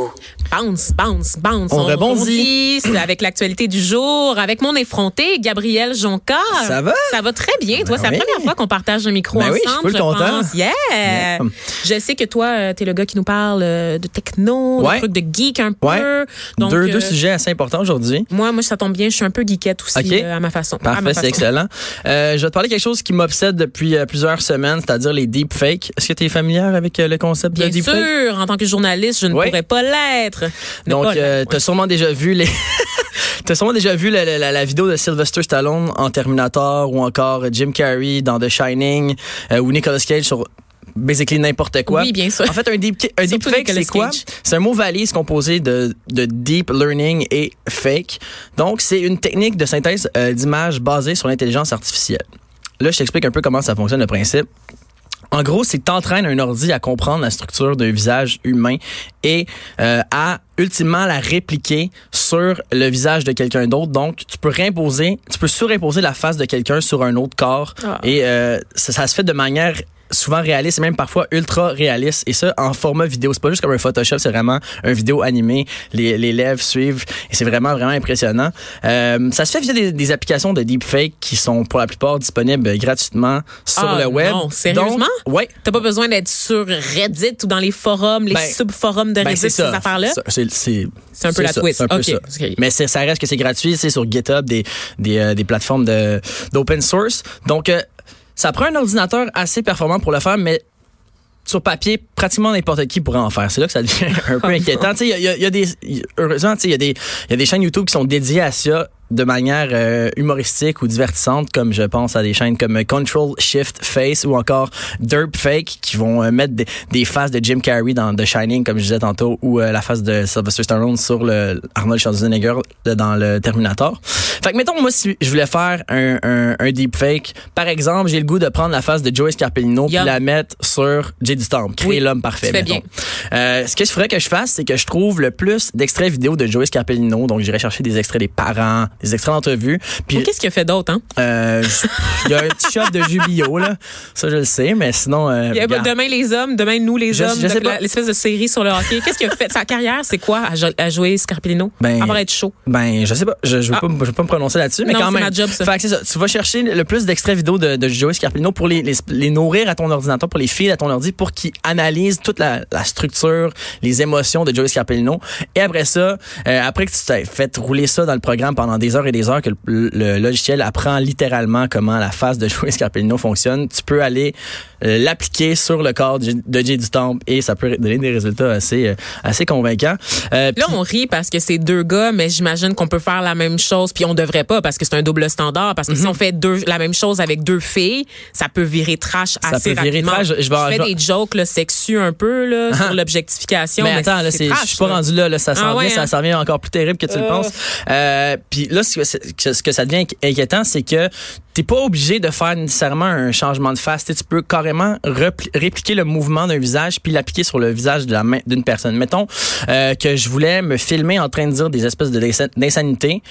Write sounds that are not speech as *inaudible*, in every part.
you. Bounce, bounce, bounce. On rebondit. Avec l'actualité du jour, avec mon effronté, Gabriel Jonca. Ça va? Ça va très bien. Toi, Ben c'est la première fois qu'on partage un micro Ben oui, ensemble. je suis content. pense. Yeah. Yeah. Je sais que toi, tu es le gars qui nous parle euh, de techno, Ouais. de trucs de geek un peu. Ouais. Donc, deux, euh, deux sujets assez importants aujourd'hui. Moi, moi, ça tombe bien. Je suis un peu geekette aussi euh, à ma façon. Parfait, c'est excellent. Euh, je vais te parler de quelque chose qui m'obsède depuis euh, plusieurs semaines, c'est-à-dire les deepfakes. Est-ce que tu es familière avec euh, le concept Bien de deepfake? sûr, en tant que journaliste, je ne Ouais. pourrais pas l'être. Donc, euh, ouais. t'as sûrement déjà vu les. *laughs* T'as sûrement déjà vu la, la- la vidéo de Sylvester Stallone en Terminator ou encore Jim Carrey dans The Shining euh, ou Nicolas Cage sur basically n'importe quoi. Oui, bien sûr. En fait, un, deep, un deepfake, Nicolas c'est quoi? C'est un mot valise composé de, de deep learning et fake. Donc, c'est une technique de synthèse euh, d'images basée sur l'intelligence artificielle. Là, je t'explique un peu comment ça fonctionne, le principe. En gros, c'est que t'entraînes un ordi à comprendre la structure d'un visage humain et euh, à ultimement la répliquer sur le visage de quelqu'un d'autre. Donc, tu peux réimposer, tu peux surimposer la face de quelqu'un sur un autre corps Ah. et euh, ça, ça se fait de manière souvent réaliste et même parfois ultra réaliste et ça en format vidéo c'est pas juste comme un Photoshop c'est vraiment un vidéo animé les, les lèvres suivent et c'est vraiment vraiment impressionnant euh, ça se fait via des, des applications de deepfake qui sont pour la plupart disponibles gratuitement sur Ah, le web non, sérieusement? Donc, ouais T'as pas besoin d'être sur Reddit ou dans les forums, les Ben, sub-forums de ben, Reddit, c'est ces affaires-là? C'est c'est- C'est un peu la ça, twist. c'est un peu ça. Mais c'est- ça reste que c'est gratuit, c'est sur GitHub, des, des, euh, des plateformes de d'open source. Donc, euh, ça prend un ordinateur assez performant pour le faire, mais sur papier, pratiquement n'importe qui pourrait en faire. C'est là que ça devient *laughs* un peu inquiétant. Tu sais, il y a, y a- il y a des, heureusement, y il y a des chaînes YouTube qui sont dédiées à ça de manière euh, humoristique ou divertissante, comme je pense à des chaînes comme Control Shift Face ou encore Derp Fake qui vont euh, mettre des, des faces de Jim Carrey dans The Shining, comme je disais tantôt, ou euh, la face de Sylvester Stallone sur le Arnold Schwarzenegger dans le Terminator. Fait que mettons, moi, si je voulais faire un, un, un deepfake, par exemple, j'ai le goût de prendre la face de Joey Scarpellino puis Yum. la mettre sur J.D. Storm, créer Oui, l'homme parfait. fais bien. Euh, ce que je ferais que je fasse, c'est que je trouve le plus d'extraits vidéo de Joey Scarpellino. Donc, j'irai chercher des extraits des parents, des extraits d'entrevue. Puis, Qu'est-ce qu'il a fait d'autre, hein? euh, il y a un petit shot de jus bio, là. Ça, je le sais, mais sinon... Euh, Il y a regarde. demain les hommes, demain nous les Je- hommes, l'espèce de série sur le hockey. Qu'est-ce qu'il a fait? Sa carrière, c'est quoi à, à jouer Scarpellino? Ben, à part être chaud. Ben, je sais pas. Je, je veux Ah. pas, je veux pas me prononcer là-dessus, mais Non, quand c'est même. ma job, ça. Fait que c'est ça. Tu vas chercher le plus d'extraits vidéo de, de Joey Scarpellino pour les, les, les nourrir à ton ordinateur, pour les filer à ton ordi, pour qu'ils analysent toute la, la structure, les émotions de Joey Scarpellino. Et après ça, euh, après que tu t'as fait rouler ça dans le programme pendant des heures et des heures, que le, le logiciel apprend littéralement comment la face de Joey Scarpellino fonctionne, tu peux aller euh, l'appliquer sur le corps de Jay du Temple et ça peut donner des résultats assez, euh, assez convaincants. Euh, Là, on rit parce que c'est deux gars, mais j'imagine qu'on peut faire la même chose, puis on devrait pas parce que c'est un double standard. Parce que Mhm. si on fait deux, la même chose avec deux filles, ça peut virer trash Ça assez peut virer rapidement. trash. Je vais- fais je des jokes là, sexus un peu là, sur l'objectification. Mais attends, là, c'est, je suis pas là. rendu là, là ça s'en Ah vient, ça hein? s'en vient encore plus terrible que tu le penses. Euh, puis là, ce que, ça devient inqui- inquiétant, c'est que t'es pas obligé de faire nécessairement un changement de face. Tu peux carrément répliquer le mouvement d'un visage puis l'appliquer sur le visage d'une personne. Mettons euh, que je voulais me filmer en train de dire des espèces d'insanité.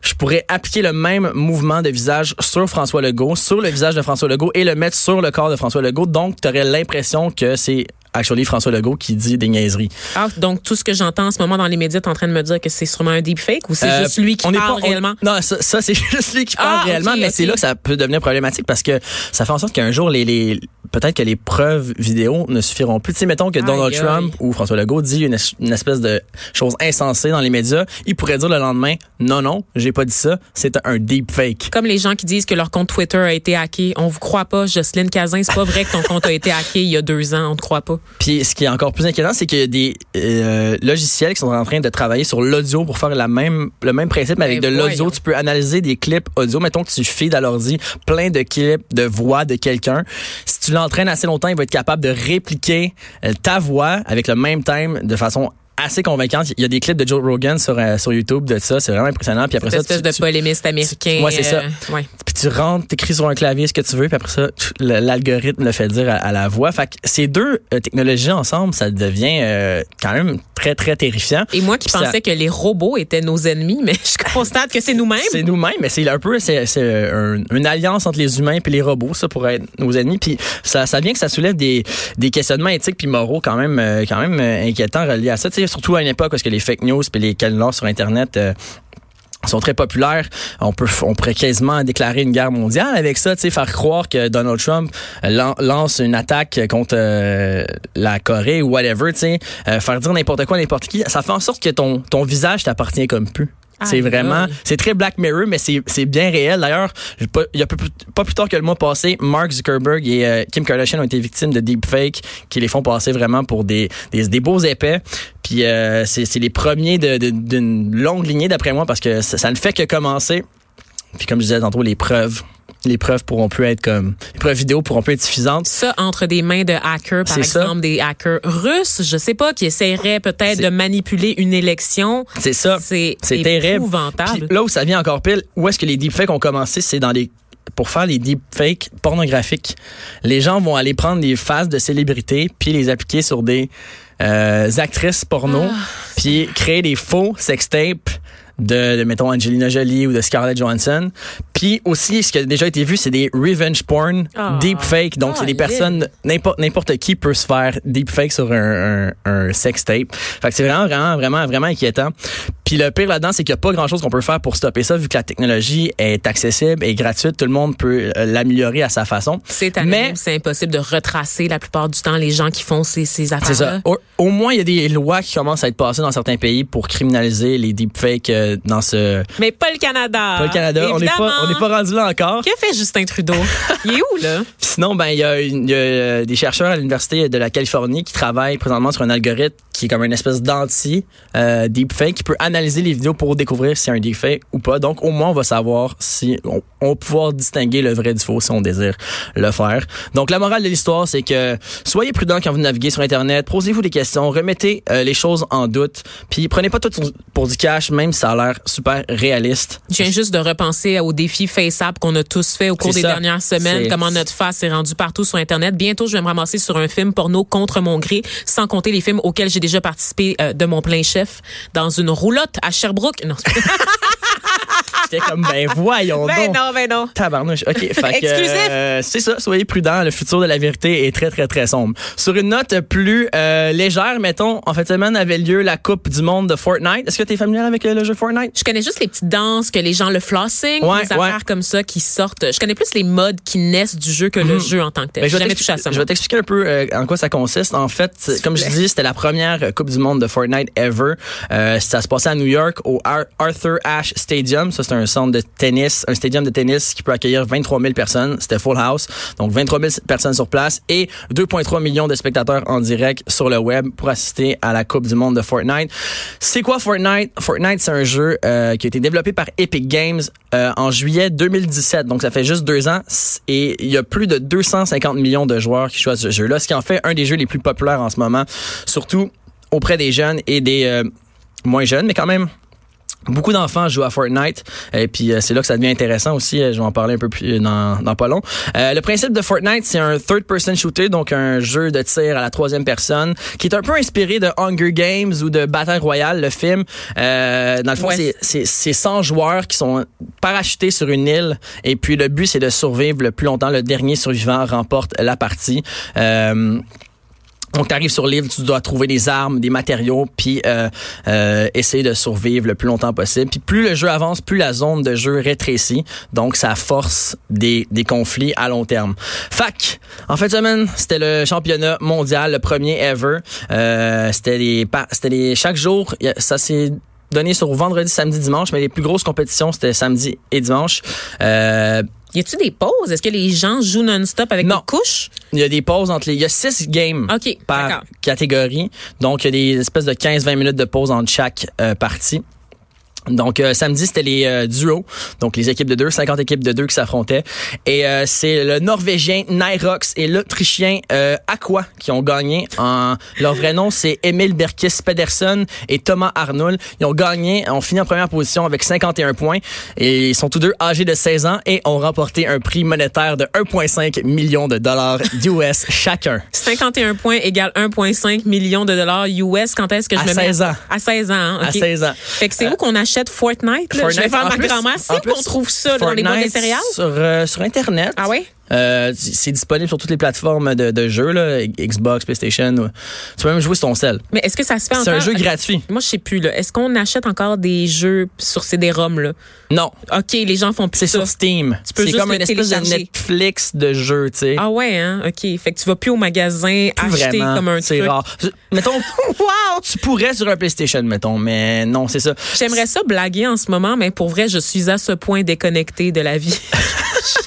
Je pourrais appliquer le même mouvement de visage sur François Legault, sur le visage de François Legault et le mettre sur le corps de François Legault. Donc, tu aurais l'impression que c'est actually François Legault qui dit des niaiseries. Ah, donc tout ce que j'entends en ce moment dans les médias, t'es en train de me dire que c'est sûrement un deepfake ou c'est Euh, juste lui qui parle pas- on- réellement? non, ça, ça, c'est *laughs* juste lui qui parle Ah, réellement, mais c'est là que ça peut devenir problématique parce que ça fait en sorte qu'un jour, les, les peut-être que les preuves vidéo ne suffiront plus. Tu sais, mettons que Donald Aïe, Trump ou François Legault dit une espèce de chose insensée dans les médias, il pourrait dire le lendemain, non, non, j'ai pas dit ça, c'est un deepfake. Comme les gens qui disent que leur compte Twitter a été hacké. On vous croit pas, Jocelyne Cazin. C'est pas vrai que ton compte a été hacké il y a deux ans. On te croit pas. Puis ce qui est encore plus inquiétant, c'est qu'il y a des euh, logiciels qui sont en train de travailler sur l'audio pour faire la même, le même principe, mais avec de l'audio. Tu peux analyser des clips audio. Mettons que tu feeds à l'ordi plein de clips de voix de quelqu'un. Si tu l'entraînes assez longtemps, il va être capable de répliquer euh, ta voix avec le même thème de façon assez convaincante. Il y a des clips de Joe Rogan sur, euh, sur YouTube de ça. C'est vraiment impressionnant. Puis après Cette ça, espèce tu, de tu- polémiste américain. Ouais, c'est ça. euh, ouais. puis tu rentres, t'écris sur un clavier ce que tu veux, puis après ça, l'algorithme le fait dire à, à la voix. Fait que ces deux euh, technologies ensemble, ça devient quand même très, très terrifiant. Et moi qui Puis ça- pensais que les robots étaient nos ennemis, mais *laughs* je constate que c'est nous-mêmes. C'est nous-mêmes, mais c'est un peu c'est, c'est un- une alliance entre les humains et les robots, ça pourrait être nos ennemis. Puis ça, ça vient que ça soulève des, des questionnements éthiques puis moraux quand même, quand même inquiétants reliés à ça. Surtout à une époque où que les fake news et les canulars sur Internet euh, sont très populaires. On peut, on pourrait quasiment déclarer une guerre mondiale avec ça, tu sais, faire croire que Donald Trump lance une attaque contre euh, la Corée ou whatever, tu sais, euh, faire dire n'importe quoi, n'importe qui. Ça fait en sorte que ton, ton visage t'appartient comme plus. C'est vraiment, c'est très Black Mirror, mais c'est bien réel. D'ailleurs, il y a pas plus tard que le mois passé, Mark Zuckerberg et euh, Kim Kardashian ont été victimes de deepfakes qui les font passer vraiment pour des, des, des beaux épais. Puis euh, c'est les premiers d'une longue lignée d'après moi parce que ça, ça ne fait que commencer. Puis comme je disais tantôt, les preuves les preuves pourront plus être comme les preuves vidéo pourront plus être suffisantes. Ça entre des mains de hackers par exemple des hackers russes, je sais pas qui essaieraient peut-être de manipuler une élection. C'est ça. C'est terrible. Épouvantable. là où ça vient encore pile, où est-ce que les deepfakes ont commencé, c'est dans les pour faire les deepfakes pornographiques. Les gens vont aller prendre des faces de célébrités puis les appliquer sur des euh, actrices porno ah. puis créer des faux sextapes de, de, mettons, Angelina Jolie ou de Scarlett Johansson. Puis aussi, ce qui a déjà été vu, c'est des revenge porn, oh. deepfake. Donc, c'est des personnes, n'importe n'importe qui peut se faire deepfake sur un, un, un sex tape. Fait que c'est vraiment, vraiment, vraiment, vraiment inquiétant. Puis le pire là-dedans, c'est qu'il n'y a pas grand-chose qu'on peut faire pour stopper ça, vu que la technologie est accessible et gratuite. Tout le monde peut euh, l'améliorer à sa façon. C'est Mais c'est impossible de retracer la plupart du temps les gens qui font ces, ces affaires. C'est ça. Au, moins, il y a des lois qui commencent à être passées dans certains pays pour criminaliser les deepfakes euh, dans ce. Mais pas le Canada. Pas le Canada. On n'est pas, on n'est pas rendu là encore. Qu'a fait Justin Trudeau? Il est où là? *laughs* Sinon, ben il y, a, y a euh, des chercheurs à l'université de la Californie qui travaillent présentement sur un algorithme qui est comme une espèce d'anti euh, deepfake qui peut analyser les vidéos pour découvrir si c'est un deepfake ou pas. Donc au moins on va savoir si on, on va pouvoir distinguer le vrai du faux si on désire le faire. Donc la morale de l'histoire c'est que soyez prudent quand vous naviguez sur internet, posez-vous des questions, remettez euh, les choses en doute, puis prenez pas tout pour du cash même si ça a l'air super réaliste. Je viens juste de repenser au défi FaceApp qu'on a tous fait au cours des dernières semaines, comment notre face est rendue partout sur internet. Bientôt je vais me ramasser sur un film porno contre mon gré, sans compter les films auxquels j'ai déjà participé euh, de mon plein chef dans une roulotte à Sherbrooke. Non, *laughs* J'étais comme, ben voyons ben non, ben non. Tabarnouche. OK, fait euh, c'est ça, soyez prudents. Le futur de la vérité est très, très, très sombre. Sur une note plus euh, légère, mettons, en fait, semaine avait lieu la Coupe du monde de Fortnite. Est-ce que tu es familier avec le jeu Fortnite? Je connais juste les petites danses que les gens, le flossing, ouais, les affaires comme ça qui sortent. Je connais plus les modes qui naissent du jeu que le mhm. jeu en tant que tel. Ben, je jamais touché à ça. Je vais t'expliquer un peu en quoi ça consiste. En fait, comme je dis, c'était la première Coupe du monde de Fortnite ever. Euh, ça se passait à New York au Arthur Ashe Stadium. Ça, c'est un centre de tennis, un stadium de tennis qui peut accueillir 23 000 personnes. C'était full house. Donc, 23 000 personnes sur place et 2,3 millions de spectateurs en direct sur le web pour assister à la Coupe du monde de Fortnite. C'est quoi Fortnite? Fortnite, c'est un jeu euh, qui a été développé par Epic Games euh, en juillet 2017. Donc, ça fait juste deux ans. Et il y a plus de 250 millions de joueurs qui choisissent ce jeu-là, ce qui en fait un des jeux les plus populaires en ce moment. Surtout auprès des jeunes et des euh, moins jeunes, mais quand même Beaucoup d'enfants jouent à Fortnite et puis euh, c'est là que ça devient intéressant aussi. Euh, je vais en parler un peu plus dans, dans pas long. le principe de Fortnite, c'est un third-person shooter, donc un jeu de tir à la troisième personne, qui est un peu inspiré de Hunger Games ou de Battle Royale, le film. dans le fond, c'est c'est 100 joueurs qui sont parachutés sur une île et puis le but c'est de survivre le plus longtemps. Le dernier survivant remporte la partie. Donc, tu arrives sur l'île, tu dois trouver des armes, des matériaux, puis euh, euh, essayer de survivre le plus longtemps possible. Puis plus le jeu avance, plus la zone de jeu rétrécit. Donc, ça force des, des conflits à long terme. Fac, en fin de semaine, c'était le championnat mondial, le premier ever. Euh, c'était les, c'était les chaque jour, ça s'est donné sur vendredi, samedi, dimanche, mais les plus grosses compétitions, c'était samedi et dimanche. Euh, y a-tu des pauses? Est-ce que les gens jouent non-stop avec non. des couches? Il y a des pauses entre les. Il y a six games par catégorie. Donc, il y a des espèces de 15-20 minutes de pause entre chaque euh, partie. Donc euh, samedi c'était les euh, duos, donc les équipes de deux, 50 équipes de deux qui s'affrontaient et euh, c'est le norvégien Nyrox et l'autrichien Aqua qui ont gagné en leur vrai nom c'est Emil Berkis Pedersen et Thomas Arnold. Ils ont gagné, ont fini en première position avec 51 points et ils sont tous deux âgés de 16 ans et ont remporté un prix monétaire de 1.5 million de dollars US *laughs* chacun. 51 points égale 1.5 million de dollars US quand est-ce que je à me 16 mets ans. à 16 ans hein? À 16 ans. Fait que c'est où qu'on achète Fortnite. Là. je vais faire ma grand-mère. C'est qu'on trouve ça dans les boîtes de céréales? Sur, euh, sur Internet. Ah oui? Euh, c'est disponible sur toutes les plateformes de, de jeux, là, Xbox, PlayStation. Tu peux même jouer sur ton sel. Mais est-ce que ça se fait encore? C'est un jeu gratuit. Moi, je sais plus. Est-ce qu'on achète encore des jeux sur CD-ROM? Là? Non. OK, les gens font plus ça. C'est sur Steam. C'est comme une espèce de Netflix de jeux, tu sais. Ah ouais, hein? OK. Fait que tu vas plus au magasin acheter comme un truc. C'est rare. Mettons, *laughs* wow! tu pourrais sur un PlayStation, mettons, mais non, c'est ça. J'aimerais ça blaguer en ce moment, mais pour vrai, je suis à ce point déconnecté de la vie. *laughs*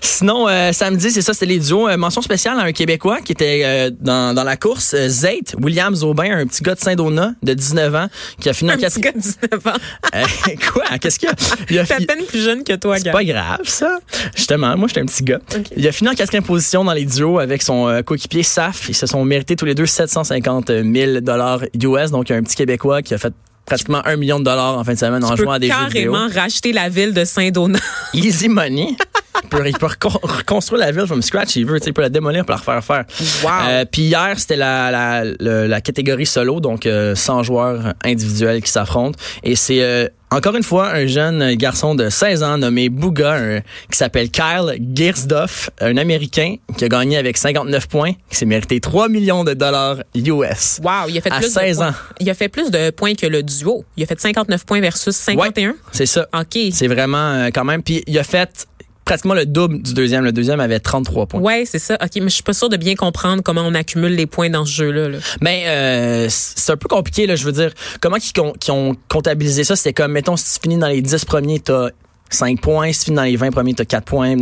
Sinon, euh, samedi, c'est ça, c'était les duos. Euh, mention spéciale à un Québécois qui était euh, dans, dans la course, Zayt, William Zobin, un petit gars de Saint-Donat de 19 ans qui a fini un en petit gars de 19 ans. *laughs* quoi? Qu'est-ce qu'il y a? Il a à peine plus jeune que toi, gars. C'est pas grave, ça. Justement, moi, j'étais un petit gars. Il a fini en quatrième position dans les duos avec son coéquipier Saf. Ils se sont mérités tous les deux 750 000 dollars US. Donc, il y a un petit Québécois qui a fait pratiquement un million de dollars en fin de semaine en jouant à des jeux vidéo. carrément racheter la ville de Saint-Donat. Easy money. *laughs* il peut, reconstruire la ville from scratch, il veut, il peut la démolir pour la refaire faire. Wow. Euh, puis hier, c'était la, la, la, catégorie solo, donc euh, 100 joueurs individuels qui s'affrontent. Et c'est euh, encore une fois, un jeune garçon de 16 ans nommé Bouga, qui s'appelle Kyle Gersdorf, un Américain qui a gagné avec 59 points, qui s'est mérité 3 millions de dollars US. Wow, il a fait à plus 16 de ans. Il a fait plus de points que le duo. Il a fait 59 points versus 51. c'est ça. OK. C'est vraiment euh, quand même. Puis il a fait pratiquement le double du deuxième. Le deuxième avait 33 points. Ouais, c'est ça. OK, mais je suis pas sûre de bien comprendre comment on accumule les points dans ce jeu-là. Là. Mais euh, c'est un peu compliqué, là. Je veux dire, comment ils, ont comptabilisé ça? C'était comme, mettons, si tu finis dans les 10 premiers, t'as 5 points. Si tu finis dans les 20 premiers, t'as 4 points.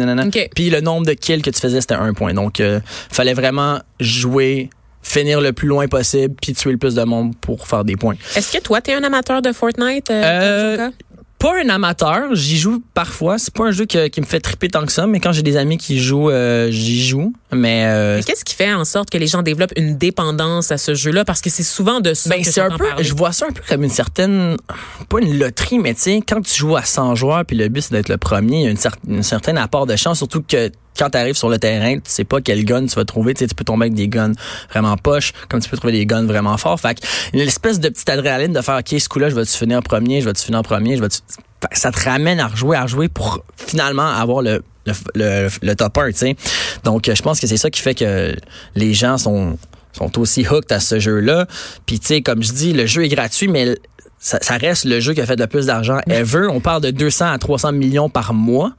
Puis le nombre de kills que tu faisais, c'était 1 point. Donc, euh, fallait vraiment jouer finir le plus loin possible puis tuer le plus de monde pour faire des points. Est-ce que toi, tu es un amateur de Fortnite? Euh, euh pas un amateur, j'y joue parfois. C'est pas un jeu qui me fait triper tant que ça, mais quand j'ai des amis qui jouent, euh, j'y joue. Mais, euh, qu'est-ce qui fait en sorte que les gens développent une dépendance à ce jeu-là? Parce que c'est souvent de ça ben, que c'est un peu. Je vois ça un peu comme une certaine, pas une loterie, mais tu sais, quand tu joues à 100 joueurs puis le but c'est d'être le premier, il y a une, certaine, certain apport de chance, surtout que quand tu arrives sur le terrain, tu sais pas quel gun tu vas trouver. Tu, sais, tu peux tomber avec des guns vraiment poches, comme tu peux trouver des guns vraiment forts. Fait une espèce de petite adrénaline de faire, OK, ce coup-là, je vais te finir en premier, je vais te finir en premier, je vais ça te ramène à rejouer, à jouer pour finalement avoir le, top 1, tu sais. Donc, je pense que c'est ça qui fait que les gens sont sont aussi hooked à ce jeu-là. Puis, tu sais, comme je dis, le jeu est gratuit, mais ça, ça, reste le jeu qui a fait le plus d'argent ever. On parle de 200 à 300 millions par mois.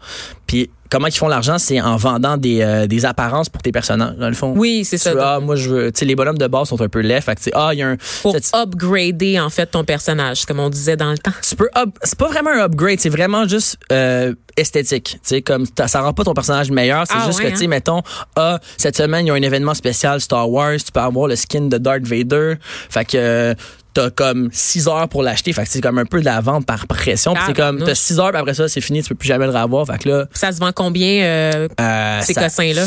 Puis comment ils font l'argent, c'est en vendant des, euh, des apparences pour tes personnages, dans le fond. Oui, c'est ça. ah, moi, je veux, tu sais, les bonhommes de base sont un peu laids. Fait que, ah, il y a un. Pour upgrader, en fait, ton personnage, comme on disait dans le temps. Tu peux c'est pas vraiment un upgrade, c'est vraiment juste, euh, esthétique. Tu sais, comme, ça rend pas ton personnage meilleur. C'est ah, juste que, tu sais, hein? mettons, ah, cette semaine, il y a un événement spécial Star Wars, tu peux avoir le skin de Darth Vader. Fait que, t'as comme 6 heures pour l'acheter. Fait que c'est comme un peu de la vente par pression. c'est comme, t'as 6 heures, puis après ça, c'est fini, tu peux plus jamais le revoir. Fait que là. Ça se vend combien, euh, euh ces cossins-là?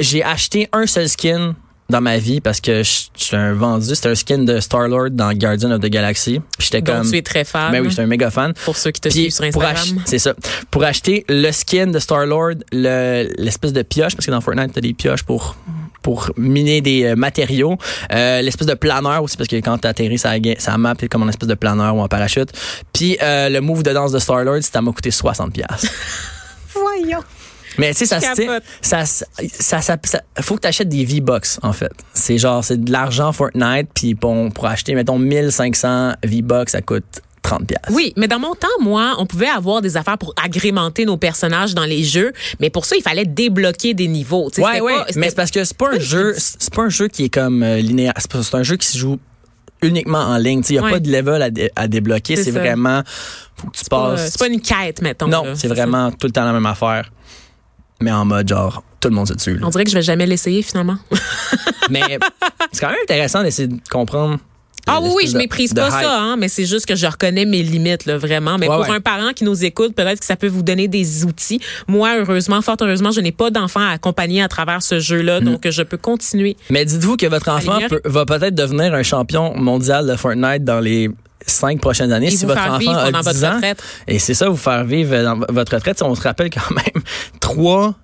J'ai acheté un seul skin dans ma vie parce que je suis un vendu. C'était un skin de Star-Lord dans Guardian of the Galaxy. j'étais comme. tu es très fan. Ben oui, j'étais un méga fan. Pour ceux qui te suivent sur Instagram. C'est ça. Pour acheter le skin de Star-Lord, l'espèce de pioche, parce que dans Fortnite, t'as des pioches pour pour miner des euh, matériaux. Euh, l'espèce de planeur aussi, parce que quand t'atterris, ça, ça map comme un espèce de planeur ou un parachute. Puis euh, le move de danse de Star-Lord, ça m'a coûté 60$. *laughs* Voyons. Mais tu sais, ça, ça, ça, ça, ça, faut que tu achètes des V-Bucks, en fait. C'est genre, c'est de l'argent Fortnite, puis bon, pour acheter, mettons, 1500 V-Bucks, ça coûte 30 Oui, mais dans mon temps, moi, on pouvait avoir des affaires pour agrémenter nos personnages dans les jeux, mais pour ça, il fallait débloquer des niveaux. Oui, ouais, ouais, mais c'est parce que c'est pas un jeu, c'est pas un jeu qui est comme euh, linéaire. C'est un jeu qui se joue uniquement en ligne. Il n'y a pas de level à, à débloquer. C'est vraiment, faut que tu passes. C'est pas une quête, mettons. Non, c'est vraiment tout le temps la même affaire. Mais en mode genre, tout le monde se tue. On dirait que je vais jamais l'essayer finalement. mais *laughs* c'est quand même intéressant d'essayer de comprendre ah oui, oui, je méprise pas ça, hein, mais c'est juste que je reconnais mes limites, là, vraiment. Mais pour un parent qui nous écoute, peut-être que ça peut vous donner des outils. Moi, heureusement, fort heureusement, je n'ai pas d'enfant à accompagner à travers ce jeu-là, hmm. donc je peux continuer. Mais dites-vous que votre enfant va peut-être devenir un champion mondial de Fortnite dans les cinq prochaines années. Et si votre enfant a 10 votre retraite. Et c'est ça, vous faire vivre dans votre retraite. On se rappelle quand même *laughs* trois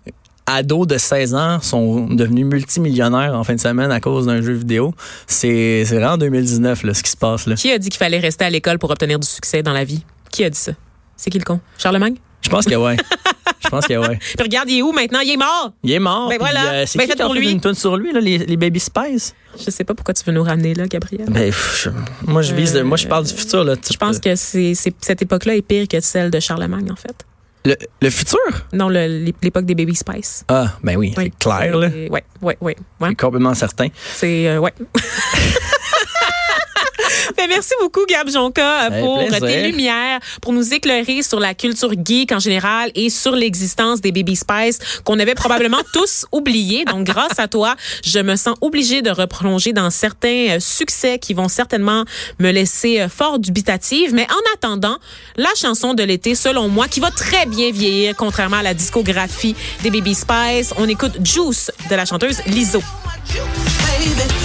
ados de 16 ans sont devenus multimillionnaires en fin de semaine à cause d'un jeu vidéo. C'est vraiment en 2019 là, ce qui se passe. Là. Qui a dit qu'il fallait rester à l'école pour obtenir du succès dans la vie? Qui a dit ça? C'est qui le con? Charlemagne? Je pense que ouais. *laughs* Je pense que oui. Puis regarde, il est où maintenant? Il est mort. Il est mort. Ben voilà. Euh, c'est Ben qui qui a pour fait lui. une tune sur lui, là, les, les Baby Spice? Je sais pas pourquoi tu veux nous ramener là, Gabriel. Ben, pff, moi, je vise, moi, je parle du futur, là. Je pense que c'est, c'est- cette époque-là est pire que celle de Charlemagne, en fait. Le, le futur? Non, le- l'époque des Baby Spice. Ah, ben oui, Oui. c'est clair, là. C'est- Ouais, ouais, ouais. ouais. Complètement certain. C'est euh, ouais. *laughs* *laughs* Ben, merci beaucoup, Gab Jonca, Avec pour tes lumières, pour nous éclairer sur la culture geek en général et sur l'existence des Baby Spice qu'on avait probablement *laughs* tous oubliés. Donc, grâce à toi, je me sens obligée de replonger dans certains euh, succès qui vont certainement me laisser euh, fort dubitative. Mais en attendant, la chanson de l'été, selon moi, qui va très bien vieillir, contrairement à la discographie des Baby Spice, on écoute Juice de la chanteuse Lizzo. Baby,